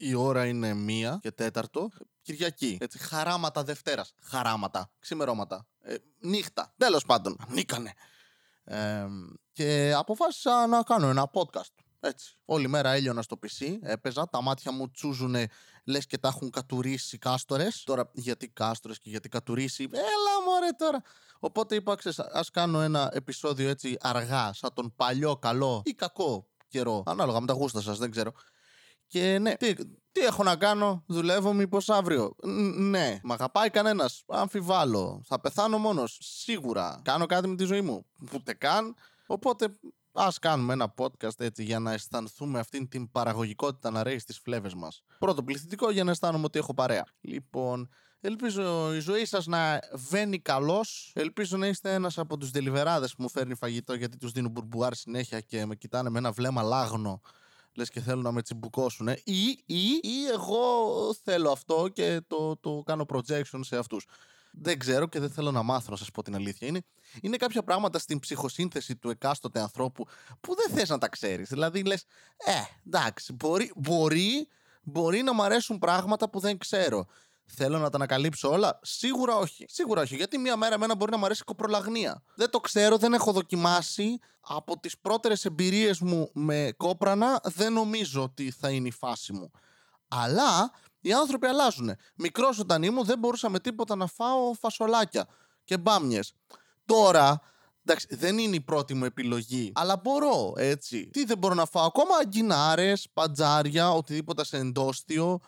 Η ώρα είναι μία και τέταρτο. Κυριακή. Έτσι, χαράματα Δευτέρας. Χαράματα. Ξημερώματα. Ε, νύχτα. Τέλος πάντων. Νίκανε. Ε, και αποφάσισα να κάνω ένα podcast. Έτσι. Όλη μέρα έλειωνα στο PC, έπαιζα, τα μάτια μου τσούζουνε λες και τα έχουν κατουρίσει κάστορες. Τώρα γιατί κάστορες και γιατί κατουρίσει, έλα μωρέ τώρα. Οπότε είπα, ξέρεις, ας κάνω ένα επεισόδιο έτσι αργά, σαν τον παλιό καλό ή κακό καιρό, ανάλογα με τα γούστα σας, δεν ξέρω. Και ναι, τι, τι έχω να κάνω, δουλεύω μήπως αύριο. Ν- ναι, μ' αγαπάει κανένας, αμφιβάλλω. Θα πεθάνω μόνος, σίγουρα. Κάνω κάτι με τη ζωή μου, ούτε καν. Οπότε ας κάνουμε ένα podcast έτσι για να αισθανθούμε αυτήν την παραγωγικότητα να ρέει στις φλέβες μας. Πρώτο πληθυντικό για να αισθάνομαι ότι έχω παρέα. Λοιπόν, Ελπίζω η ζωή σας να βαίνει καλώς. Ελπίζω να είστε ένας από τους δελιβεράδες που μου φέρνει φαγητό γιατί τους δίνω μπουρμπουάρ συνέχεια και με κοιτάνε με ένα βλέμμα λάγνο. Λες και θέλουν να με τσιμπουκώσουν. Ή, ή, ή εγώ θέλω αυτό και το, το κάνω projection σε αυτούς. Δεν ξέρω και δεν θέλω να μάθω να σας πω την αλήθεια. Είναι, είναι κάποια πράγματα στην ψυχοσύνθεση του εκάστοτε ανθρώπου που δεν θες να τα ξέρεις. Δηλαδή λες, ε, εντάξει, μπορεί, μπορεί, μπορεί να μου αρέσουν πράγματα που δεν ξέρω. Θέλω να τα ανακαλύψω όλα. Σίγουρα όχι. Σίγουρα όχι. Γιατί μία μέρα εμένα μπορεί να μου αρέσει η κοπρολαγνία. Δεν το ξέρω, δεν έχω δοκιμάσει. Από τις πρώτερες εμπειρίες μου με κόπρανα, δεν νομίζω ότι θα είναι η φάση μου. Αλλά οι άνθρωποι αλλάζουν. Μικρός όταν ήμουν, δεν μπορούσα με τίποτα να φάω φασολάκια και μπάμιες. Τώρα, εντάξει, δεν είναι η πρώτη μου επιλογή, αλλά μπορώ έτσι. Τι δεν μπορώ να φάω; Ακόμα, αγκινάρες, παντζάρια, οτιδήποτε σε εντόστιο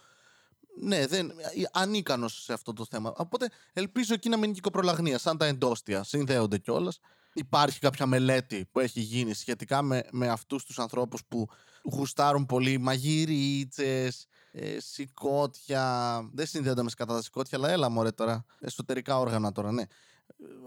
ναι, δεν, ανίκανος σε αυτό το θέμα. Οπότε ελπίζω εκεί να μείνει και η κοπρολαγνία, σαν τα εντόστια. Συνδέονται κιόλας. Υπάρχει κάποια μελέτη που έχει γίνει σχετικά με, με αυτούς τους ανθρώπους που γουστάρουν πολύ μαγειρίτσε, ε, σηκώτια. Δεν συνδέονται με σκατά τα σηκώτια, αλλά έλα μωρέ τώρα. Εσωτερικά όργανα τώρα, ναι.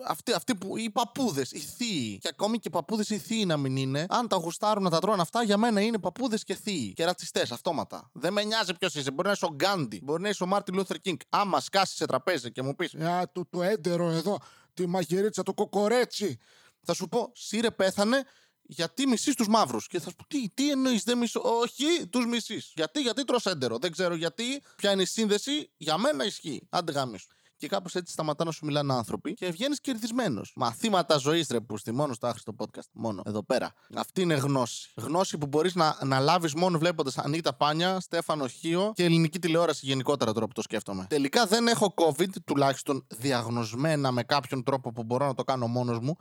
Αυτοί, αυτοί που, οι παππούδες, οι θείοι, και ακόμη και παππούδες οι θείοι να μην είναι, αν τα γουστάρουν να τα τρώνε αυτά, για μένα είναι παππούδες και θείοι. Και ρατσιστές, αυτόματα. Δεν με νοιάζει ποιος είσαι. Μπορεί να είσαι ο Γκάντι, μπορεί να είσαι ο Μάρτιν Λούθερ Κινγκ. Άμα σκάσεις σε τραπέζι και μου πεις, Α, του το έντερο εδώ, τη μαγειρίτσα, το κοκορέτσι. Θα σου πω, σύρε πέθανε γιατί μισείς τους μαύρους. Και θα σου πω, τι, τι εννοείς, δεν μισώ. Όχι, τους μισείς. Γιατί, γιατί τρως έντερο. Δεν ξέρω γιατί, ποια είναι η σύνδεση. Για μένα ισχύει. Άντε γάμισου. Και κάπως έτσι σταματά να σου μιλάνε άνθρωποι και βγαίνεις κερδισμένος. Μαθήματα ζωής, ρε, που στη μόνο στο άχρηστο podcast. Μόνο εδώ πέρα. Αυτή είναι γνώση. Γνώση που μπορείς να, να λάβεις μόνο βλέποντας Ανίτα Πάνια, Στέφανο Χίο και ελληνική τηλεόραση γενικότερα τώρα που το σκέφτομαι. Τελικά δεν έχω COVID, τουλάχιστον διαγνωσμένα με κάποιον τρόπο που μπορώ να το κάνω μόνος μου.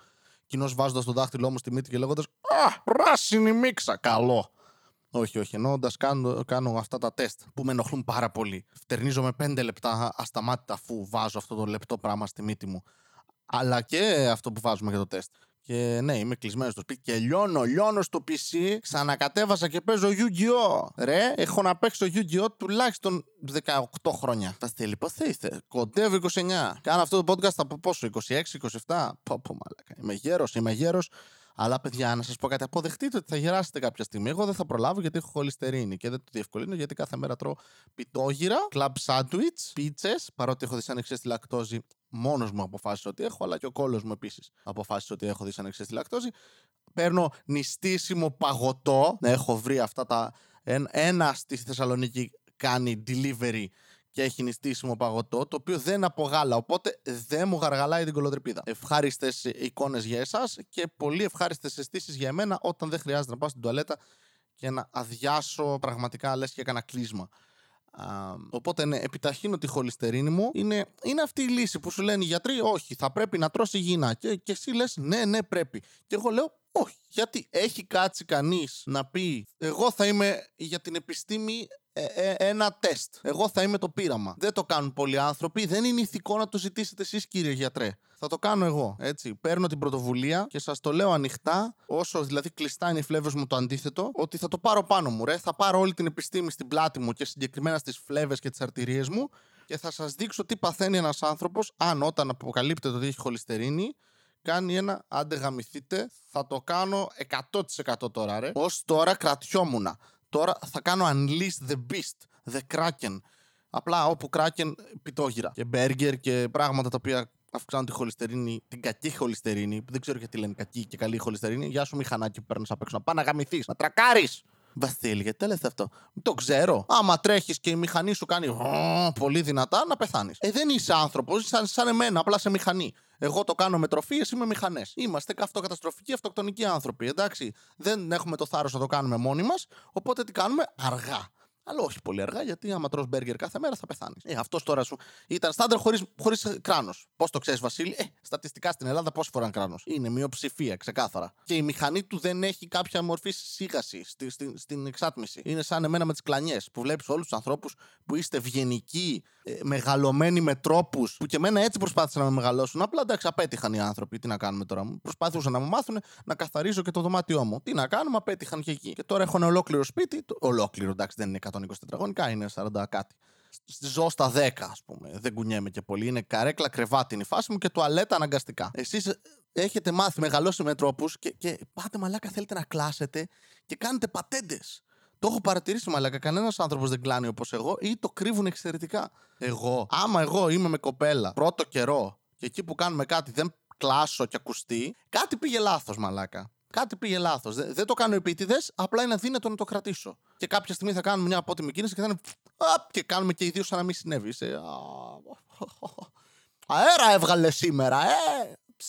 Κοινώς βάζοντας το δάχτυλό μου στη μύτη και λέγοντας Α, πράσινη μίξα. Καλό. Όχι, όχι. Εννοώντας κάνω, κάνω αυτά τα τεστ που με ενοχλούν πάρα πολύ. Φτερνίζομαι πέντε λεπτά ασταμάτητα αφού βάζω αυτό το λεπτό πράγμα στη μύτη μου. Αλλά και αυτό που βάζουμε για το τεστ. Και ναι, είμαι κλεισμένος στο σπίτι και λιώνω, λιώνω στο PC. Ξανακατέβασα και παίζω Yu-Gi-Oh! Ρε, έχω να παίξω Yu-Gi-Oh! τουλάχιστον 18 χρόνια. Τα στέλνει, πώ θα είστε. Κοντεύω 29. Κάνω αυτό το podcast από πόσο, 26, 27. Πω, πω, μαλάκα. Είμαι γέρος, είμαι γέρος. Αλλά παιδιά, να σας πω κάτι, αποδεχτείτε ότι θα γεράσετε κάποια στιγμή. Εγώ δεν θα προλάβω γιατί έχω χολυστερίνη και δεν το διευκολύνω γιατί κάθε μέρα τρώω πιτόγυρα, κλαμπ σάντουιτ, πίτσες, παρότι έχω δυσανεξία στη λακτόζη. Μόνος μου αποφάσισε ότι έχω, αλλά και ο κόλος μου επίσης αποφάσισε ότι έχω δυσανεξία στη λακτόζη. Παίρνω νηστίσιμο παγωτό. Έχω βρει αυτά τα. Ένα στη Θεσσαλονίκη κάνει delivery και έχει νηστίσιμο παγωτό, το οποίο δεν είναι από γάλα, οπότε δεν μου γαργαλάει την κολοτρυπίδα. Ευχάριστες εικόνες για εσάς και πολύ ευχάριστες αισθήσεις για εμένα όταν δεν χρειάζεται να πάω στην τουαλέτα και να αδειάσω πραγματικά λες και έκανα κλείσμα. Α, οπότε ναι, επιταχύνω τη χολυστερίνη μου. Είναι, είναι αυτή η λύση που σου λένε οι γιατροί, όχι, θα πρέπει να τρώσει υγιεινά. Και, και εσύ λες, ναι, ναι, πρέπει. Και εγώ λέω, όχι. Γιατί; Έχει κάτσει κανείς να πει, εγώ θα είμαι για την επιστήμη ε, ε, ένα τεστ. Εγώ θα είμαι το πείραμα. Δεν το κάνουν πολλοί άνθρωποι. Δεν είναι ηθικό να το ζητήσετε εσείς, κύριε γιατρέ. Θα το κάνω εγώ. Έτσι. Παίρνω την πρωτοβουλία και σας το λέω ανοιχτά, όσο δηλαδή κλειστά είναι οι φλέβες μου το αντίθετο, ότι θα το πάρω πάνω μου, ρε. Θα πάρω όλη την επιστήμη στην πλάτη μου και συγκεκριμένα στις φλέβες και τις αρτηρίες μου και θα σας δείξω τι παθαίνει ένας άνθρωπος αν όταν αποκαλύπτεται ότι έχει χολυστερίνη κάνει ένα άντε γαμηθείτε. Θα το κάνω 100% τώρα, ρε. Ω τώρα κρατιόμουνα. Τώρα θα κάνω Unleash the Beast, the Kraken. Απλά όπου Kraken πιτόγυρα. Και μπέργκερ και πράγματα τα οποία αυξάνουν τη χολυστερίνη, την κακή χολυστερίνη. Δεν ξέρω γιατί λένε κακή και καλή χολυστερίνη. Γεια σου, μηχανάκι που παίρνεις απ' έξω. Να πάει να γαμηθείς, να τρακάρεις. Βασίλη, γιατί το λες αυτό; Το ξέρω. Άμα τρέχεις και η μηχανή σου κάνει «Βρρρ» πολύ δυνατά, να πεθάνεις. Ε, δεν είσαι άνθρωπος, είσαι σαν, σαν εμένα, απλά σε μηχανή. Εγώ το κάνω με τροφή, εσύ με μηχανές. Είμαστε αυτοκαταστροφικοί, αυτοκτονικοί άνθρωποι. Εντάξει, δεν έχουμε το θάρρος να το κάνουμε μόνοι μας, οπότε τι κάνουμε; Αργά. Αλλά όχι πολύ αργά, γιατί άμα τρως μπέργκερ κάθε μέρα θα πεθάνεις. Ε, αυτός τώρα σου ήταν στάνταρ χωρίς χωρίς κράνος. Πώς το ξέρεις, Βασίλη, ε, στατιστικά στην Ελλάδα πόσοι φοράνε κράνος. Είναι μειοψηφία, ξεκάθαρα. Και η μηχανή του δεν έχει κάποια μορφή σίγαση στη, στη, στην εξάτμιση. Είναι σαν εμένα με τις κλανιές που βλέπεις όλους τους ανθρώπους που είστε ευγενικοί, ε, μεγαλωμένοι με τρόπους που και εμένα έτσι προσπάθησαν να με μεγαλώσουν. Απλά εντάξει, απέτυχαν οι άνθρωποι. Τι να κάνουμε τώρα; Προσπάθησαν να μου μάθουν να καθαρίζω και το δωμάτιό μου. Τι να κάνουμε, απέτυχαν και εκεί. Και τώρα έχω ένα ολόκληρο σπίτι. Το... Ολόκληρο, εντάξει, δεν είναι 120 τετραγωνικά, είναι 40 κάτι. Ζω στα 10, ας πούμε. Δεν κουνιέμαι και πολύ. Είναι καρέκλα, κρεβάτι είναι η φάση μου και τουαλέτα αναγκαστικά. Εσείς έχετε μάθει, μεγαλώσει με τρόπους και, και πάτε μαλάκα, θέλετε να κλάσετε και κάνετε πατέντες. Το έχω παρατηρήσει μαλάκα. Κανένας άνθρωπος δεν κλάνει όπως εγώ ή το κρύβουν εξαιρετικά. Εγώ, άμα εγώ είμαι με κοπέλα πρώτο καιρό και εκεί που κάνουμε κάτι δεν κλάσω και ακουστεί, κάτι πήγε λάθος μαλάκα. Κάτι πήγε λάθος. Δεν, δεν το κάνω επίτηδες, απλά είναι αδύνατο να το κρατήσω. Και κάποια στιγμή θα κάνουμε μια απότιμη κίνηση και θα είναι. Απ, και κάνουμε και οι δύο σαν να μην συνέβη. Είσαι, α, αέρα έβγαλε σήμερα, ε! Ψ.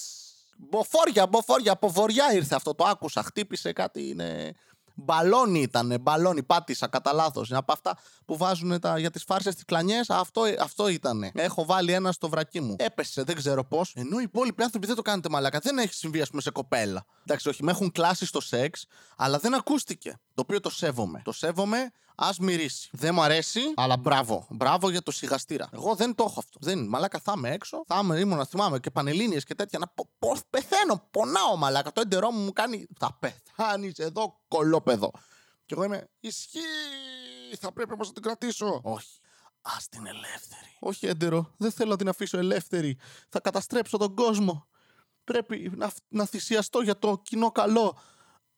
Μποφόρια, μποφόρια, από βορειά ήρθε αυτό. Το άκουσα. Χτύπησε κάτι. Είναι. Μπαλόνι ήταν, μπαλόνι, πάτησα κατά λάθος. Είναι από αυτά που βάζουν τα, για τις φάρσες τις κλανιές. Αυτό, αυτό ήταν. Έχω βάλει ένα στο βρακί μου. Έπεσε, δεν ξέρω πώς. Ενώ οι υπόλοιποι άνθρωποι δεν το κάνετε μαλάκα. Δεν έχει συμβεί, ας πούμε, σε κοπέλα. Εντάξει, όχι, με έχουν κλάσει στο σεξ, αλλά δεν ακούστηκε. Το οποίο το σέβομαι. Το σέβομαι, ας μυρίσει. Δεν μου αρέσει, αλλά μπράβο. Μπράβο για το σιγαστήρα. Εγώ δεν το έχω αυτό. Δεν Μαλάκα θα είμαι έξω. Θα είμαι, ήμουν να θυμάμαι και πανελίνε και τέτοια. Να πω, πώς πεθαίνω. Πονάω, μαλάκα. Το έντερό μου μου κάνει. Θα πεθάνεις εδώ, κολόπεδο. Και εγώ είμαι. Ισχύει. Θα πρέπει όμως να την κρατήσω. Όχι. Α την ελεύθερη. Όχι, έντερο. Δεν θέλω να την αφήσω ελεύθερη. Θα καταστρέψω τον κόσμο. Πρέπει να, να θυσιαστώ για το κοινό καλό.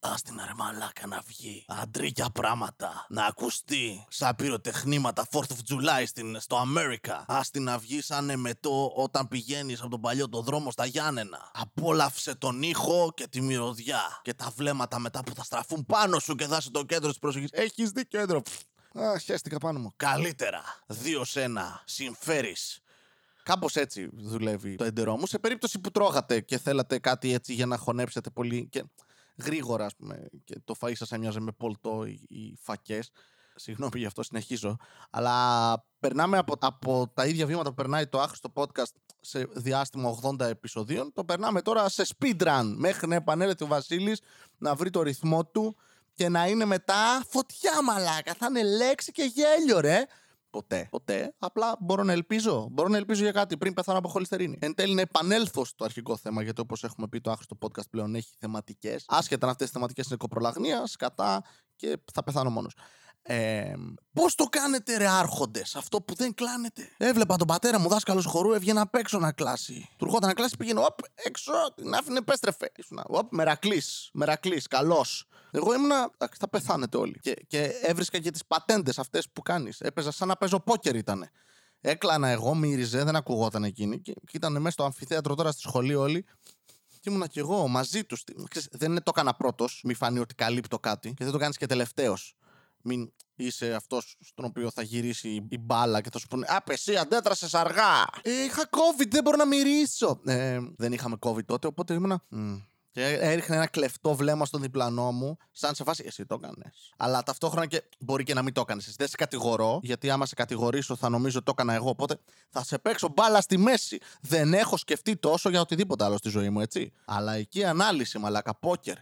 Α την ρε μαλάκα να βγει. Αντρίκια πράγματα. Να ακουστεί. Σαν πυροτεχνήματα 4th of July στην, στο America. Α την να βγει σαν εμετό όταν πηγαίνεις από τον παλιό το δρόμο στα Γιάννενα. Απόλαυσε τον ήχο και τη μυρωδιά. Και τα βλέμματα μετά που θα στραφούν πάνω σου και θα είσαι το κέντρο της προσοχής. Έχεις δει κέντρο. Α, χαίστηκα πάνω μου. Καλύτερα. Δύο σε ένα. Συμφέρεις. Κάπως έτσι δουλεύει το εντερό μου. Σε περίπτωση που τρώγατε και θέλατε κάτι έτσι για να χωνέψετε πολύ και γρήγορα, ας πούμε, και το φαΐ σας έμοιαζε με πολτό οι, οι φακές. Συγγνώμη γι' αυτό συνεχίζω. Αλλά περνάμε από, από τα ίδια βήματα που περνάει το άχρηστο podcast σε διάστημα 80 επεισοδίων. Το περνάμε τώρα σε speedrun. Μέχρι να επανέλθει ο Βασίλης να βρει το ρυθμό του και να είναι μετά φωτιά μαλάκα. Θα είναι λέξη και γέλιο, ρε. Ποτέ. Ποτέ. Απλά μπορώ να ελπίζω. Μπορώ να ελπίζω για κάτι πριν πεθάνω από χολυστερίνη. Εν τέλει να επανέλθω στο αρχικό θέμα, γιατί όπως έχουμε πει, το άχρηστο podcast πλέον έχει θεματικές. Άσχετα αν αυτές οι θεματικές είναι κοπρολαγνίας, κατά και θα πεθάνω μόνος. Ε, Πώς το κάνετε, ρε Άρχοντες, αυτό που δεν κλάνετε; Έβλεπα τον πατέρα μου δάσκαλος χορού, έβγαινε απ' έξω να κλάσει. Του ερχόταν να κλάσει, πήγαινε, οπ, έξω, την άφηνε, επέστρεφε. Ήσουν, οπ, μερακλής, μερακλής, καλός. Εγώ ήμουνα, θα πεθάνετε όλοι. Και, και έβρισκα και τις πατέντες αυτές που κάνεις. Έπαιζα σαν να παίζω πόκερ ήταν. Έκλανα εγώ, μύριζε, δεν ακουγόταν εκείνη. Και, και ήταν μέσα στο αμφιθέατρο τώρα στη σχολή όλοι. Και ήμουνα κι εγώ μαζί τους. Δεν είναι το έκανα πρώτος, μη φανεί ότι καλύπτω κάτι. Και δεν το κάνεις και τελευταίος. Μην είσαι αυτός στον οποίο θα γυρίσει η μπάλα και θα σου πούνε Απ' εσύ αντέτρασες αργά. Ε, είχα COVID, δεν μπορώ να μυρίσω. Ε, δεν είχαμε COVID τότε, οπότε ήμουνα. «Μμ». Και έριχνε ένα κλεφτό βλέμμα στον διπλανό μου, σαν σε φάση εσύ το έκανες. Αλλά ταυτόχρονα και μπορεί και να μην το έκανες. Δεν σε κατηγορώ, γιατί άμα σε κατηγορήσω θα νομίζω ότι το έκανα εγώ. Οπότε θα σε παίξω μπάλα στη μέση. Δεν έχω σκεφτεί τόσο για οτιδήποτε άλλο στη ζωή μου, έτσι. Αλλά εκεί ανάλυση, μαλάκα, πόκερ.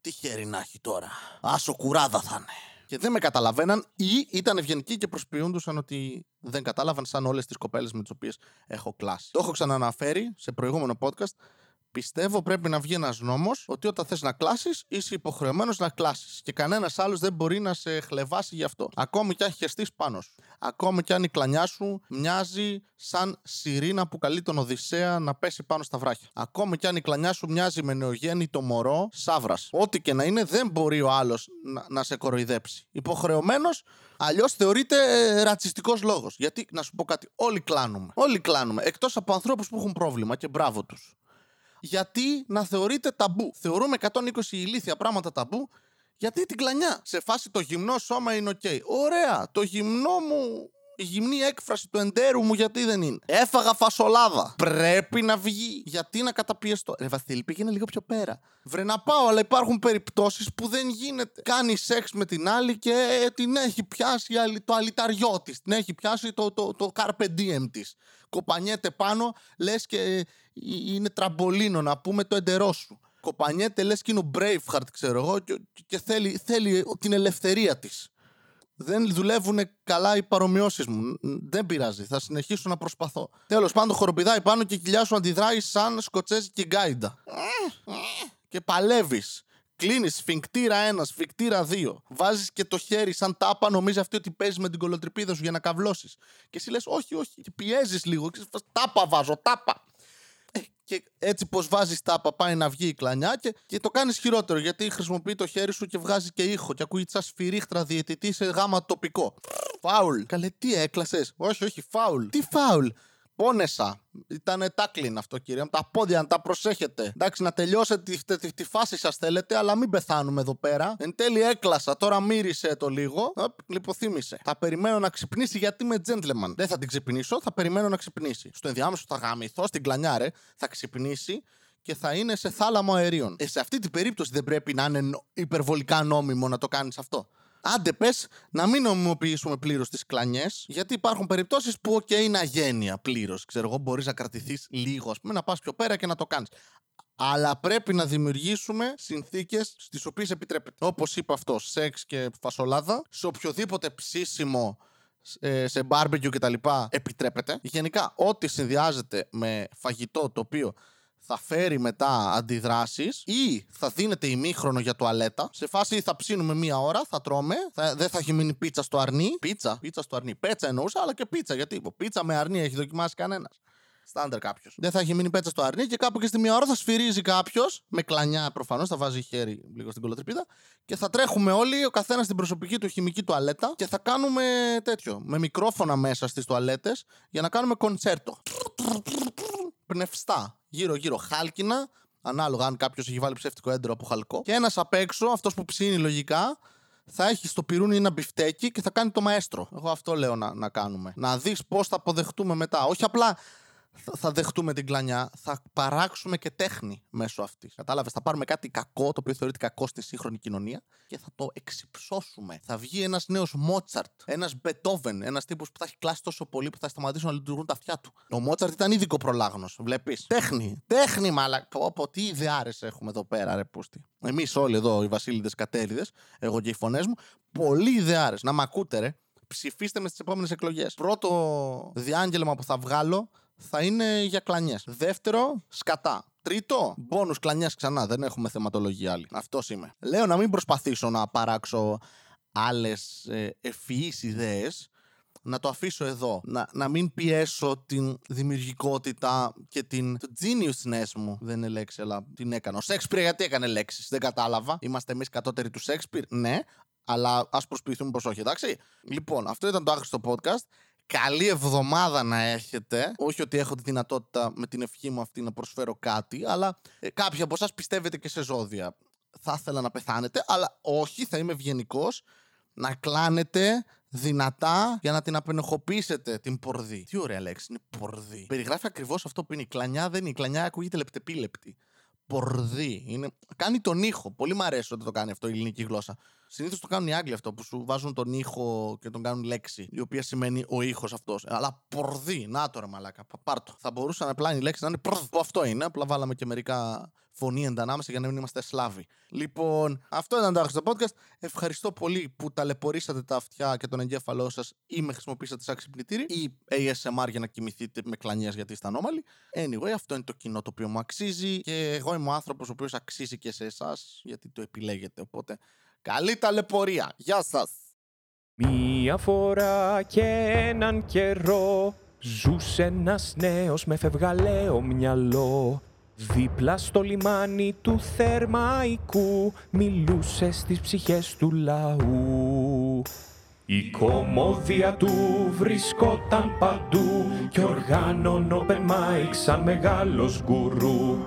Τι χέρι να έχει τώρα. Άσο κουράδα θα είναι. Και δεν με καταλαβαίναν ή ήταν ευγενικοί και προσποιούντουσαν ότι δεν κατάλαβαν σαν όλες τις κοπέλες με τις οποίες έχω κλάσει. Το έχω ξαναναφέρει σε προηγούμενο podcast. Πιστεύω πρέπει να βγει ένας νόμος ότι όταν θες να κλάσεις, είσαι υποχρεωμένος να κλάσεις. Και κανένας άλλος δεν μπορεί να σε χλεβάσει γι' αυτό. Ακόμη κι αν χεστείς πάνω σου. Ακόμη κι αν η κλανιά σου μοιάζει σαν σιρήνα που καλεί τον Οδυσσέα να πέσει πάνω στα βράχια. Ακόμη κι αν η κλανιά σου μοιάζει με νεογέννητο μωρό σάβρα. Ό,τι και να είναι, δεν μπορεί ο άλλος να, να σε κοροϊδέψει. Υποχρεωμένος, αλλιώς θεωρείται ε, ρατσιστικός λόγος. Γιατί, να σου πω κάτι, όλοι κλάνουμε. Όλοι κλάνουμε. Εκτός από ανθρώπους που έχουν πρόβλημα και μπράβο τους γιατί να θεωρείται ταμπού; Θεωρούμε 120 ηλίθια πράγματα ταμπού Γιατί την κλανιά; Σε φάση το γυμνό σώμα είναι οκ. Ωραία. Το γυμνό μου η γυμνή έκφραση του εντέρου μου γιατί δεν είναι. Έφαγα φασολάδα. Πρέπει να βγει. Γιατί να καταπιεστώ. Ρε Βασίλη, πήγαινε λίγο πιο πέρα. Βρε να πάω, αλλά υπάρχουν περιπτώσεις που δεν γίνεται. Κάνει σεξ με την άλλη και ε, την έχει πιάσει το αλητάριο της. Την έχει πιάσει το, το, το carpe diem της. Κοπανιέται πάνω, λες και ε, είναι τραμπολίνο να πούμε το έντερό σου. Κοπανιέται, λες και είναι ο Braveheart, ξέρω εγώ, και, και θέλει, θέλει την ελευθερία της δεν δουλεύουν καλά οι παρομοιώσεις μου. Δεν πειράζει. Θα συνεχίσω να προσπαθώ. Τέλος πάντων, χοροπηδάει πάνω και η κοιλιά σου αντιδράει σαν σκοτσέζικη γκάιντα. και παλεύεις. Κλείνεις σφιγκτήρα ένας, σφιγκτήρα δύο. Βάζεις και το χέρι σαν τάπα, νομίζεις αυτή ότι παίζεις με την κολοτρυπίδα σου για να καβλώσεις. Και εσύ λες, Όχι, όχι. Και πιέζεις λίγο. Τάπα βάζω, τάπα και έτσι πως βάζεις τάπα πάει να βγει η κλανιά και, και το κάνεις χειρότερο γιατί χρησιμοποιεί το χέρι σου και βγάζει και ήχο και ακούει σαν σφυρίχτρα διαιτητή σε γάμα τοπικό. Φάουλ. Καλέ, τι έκλασες; Όχι, όχι, φάουλ. Τι φάουλ; Πόνεσα. Ήταν τάκλιν αυτό, κύριε. Τα πόδια να τα προσέχετε. Εντάξει, να τελειώσετε τη, τη, τη, φάση σας θέλετε, αλλά μην πεθάνουμε εδώ πέρα. Εν τέλει έκλασα. Τώρα μύρισε το λίγο. Οπ, λιποθύμησε. Θα περιμένω να ξυπνήσει γιατί είμαι gentleman. Δεν θα την ξυπνήσω, θα περιμένω να ξυπνήσει. Στο ενδιάμεσο θα γαμηθώ στην κλανιάρε, θα ξυπνήσει και θα είναι σε θάλαμο αερίων. Ε, σε αυτή την περίπτωση δεν πρέπει να είναι υπερβολικά νόμιμο να το κάνεις αυτό. Άντε πες να μην νομιμοποιήσουμε πλήρως τις κλανιές, γιατί υπάρχουν περιπτώσεις που, OK, είναι αγένεια πλήρως. Ξέρω εγώ, μπορείς να κρατηθείς λίγο, ας πούμε, να πας πιο πέρα και να το κάνεις. Αλλά πρέπει να δημιουργήσουμε συνθήκες στις οποίες επιτρέπεται. Όπως είπα αυτό, σεξ και φασολάδα, σε οποιοδήποτε ψήσιμο ε, σε barbecue κτλ. επιτρέπεται. Γενικά, ό,τι συνδυάζεται με φαγητό το οποίο θα φέρει μετά αντιδράσεις ή θα δίνεται ημίχρονο για τουαλέτα. Σε φάση θα ψήνουμε μία ώρα, θα τρώμε. Θα, δεν θα έχει μείνει πίτσα στο αρνί. Πίτσα, πίτσα στο αρνί. Πέτσα εννοούσα, αλλά και πίτσα. Γιατί πίτσα με αρνί έχει δοκιμάσει κανένας. Στάντερ κάποιος. Δεν θα έχει μείνει πέτσα στο αρνί και κάπου και στη μία ώρα θα σφυρίζει κάποιος. Με κλανιά προφανώς, θα βάζει χέρι λίγο στην κολοτρυπίδα. Και θα τρέχουμε όλοι, ο καθένας στην προσωπική του χημική τουαλέτα. Και θα κάνουμε τέτοιο. Με μικρόφωνα μέσα στις τουαλέτες για να κάνουμε κοντσέρτο πνευστά. Γύρω-γύρω χάλκινα, ανάλογα αν κάποιος έχει βάλει ψεύτικο έντρο από χαλκό. Και ένας απ' έξω, αυτός που ψήνει λογικά, θα έχει στο πυρούνι ένα μπιφτέκι και θα κάνει το μαέστρο. Εγώ αυτό λέω να, να κάνουμε. Να δεις πώς θα αποδεχτούμε μετά. Όχι απλά θα δεχτούμε την κλανιά, θα παράξουμε και τέχνη μέσω αυτή. Κατάλαβες, θα πάρουμε κάτι κακό, το οποίο θεωρείται κακό στη σύγχρονη κοινωνία και θα το εξυψώσουμε. Θα βγει ένας νέος Μότσαρτ, ένας Μπετόβεν, ένας τύπος που θα έχει κλάσει τόσο πολύ που θα σταματήσουν να λειτουργούν τα αυτιά του. Ο Μότσαρτ ήταν ήδη προλάγνο, βλέπεις. Τέχνη, τέχνη, μαλα. Πω, τι ιδεάρες έχουμε εδώ πέρα, ρε πούστη. Εμείς όλοι εδώ, οι Βασίλειδες Κατέληδε, εγώ και οι φωνές μου, πολύ ιδεάρες. Να μ' ακούτε, ρε. Ψηφίστε με στις επόμενες εκλογές. Πρώτο διάγγελμα που θα βγάλω θα είναι για κλανιές. Δεύτερο, σκατά. Τρίτο, μπόνους κλανιά ξανά. Δεν έχουμε θεματολογία άλλη. Αυτός είμαι. Λέω να μην προσπαθήσω να παράξω άλλες ε, ευφυείς ιδέες. Να το αφήσω εδώ. Να, να μην πιέσω την δημιουργικότητα και την. Το geniusness μου. Δεν είναι λέξη, αλλά την έκανα. Ο Σέξπιρ γιατί έκανε λέξεις; Δεν κατάλαβα. Είμαστε εμείς κατώτεροι του Σέξπιρ; Ναι, αλλά ας προσποιηθούμε πως όχι, εντάξει. Λοιπόν, αυτό ήταν το άχρηστο podcast. Καλή εβδομάδα να έχετε. Όχι ότι έχω τη δυνατότητα με την ευχή μου αυτή να προσφέρω κάτι, αλλά ε, κάποιοι από εσάς πιστεύετε και σε ζώδια. Θα ήθελα να πεθάνετε, αλλά όχι, θα είμαι ευγενικός. Να κλάνετε δυνατά για να την απενοχοποιήσετε την πορδί. Τι ωραία λέξη είναι πορδί. Περιγράφει ακριβώς αυτό που είναι. Η κλανιά δεν είναι. Η κλανιά ακούγεται λεπτεπίλεπτη πορδί. Είναι... Κάνει τον ήχο. Πολύ μου αρέσει ότι το κάνει αυτό η ελληνική γλώσσα. Συνήθως το κάνουν οι Άγγλοι αυτό που σου βάζουν τον ήχο και τον κάνουν λέξη, η οποία σημαίνει ο ήχος αυτός. Αλλά πορδί, να το ρε μαλάκα. Πάρτο. Θα μπορούσαν απλά η λέξη να είναι πρδ, που αυτό είναι. Απλά βάλαμε και μερικά φωνή εντανάμεσα για να μην είμαστε Σλάβοι. Λοιπόν, αυτό ήταν το άρχιστο podcast. Ευχαριστώ πολύ που ταλαιπωρήσατε τα αυτιά και τον εγκέφαλό σας ή με χρησιμοποίησατε σαν ξυπνητήρι ή ASMR για να κοιμηθείτε με κλανιές γιατί είστε ανώμαλοι. Anyway, αυτό είναι το κοινό το οποίο μου αξίζει και εγώ είμαι ο άνθρωπος ο οποίος αξίζει και σε εσάς γιατί το επιλέγετε. Οπότε καλή ταλαιπωρία. Γεια σας. Μία φορά και έναν καιρό Ζούσε ένας νέος με φευγαλαίο μυαλό Δίπλα στο λιμάνι του Θερμαϊκού μιλούσε στις ψυχές του λαού. Η κομμόδια του βρισκόταν παντού και οργάνων open mic σαν μεγάλος γκουρού.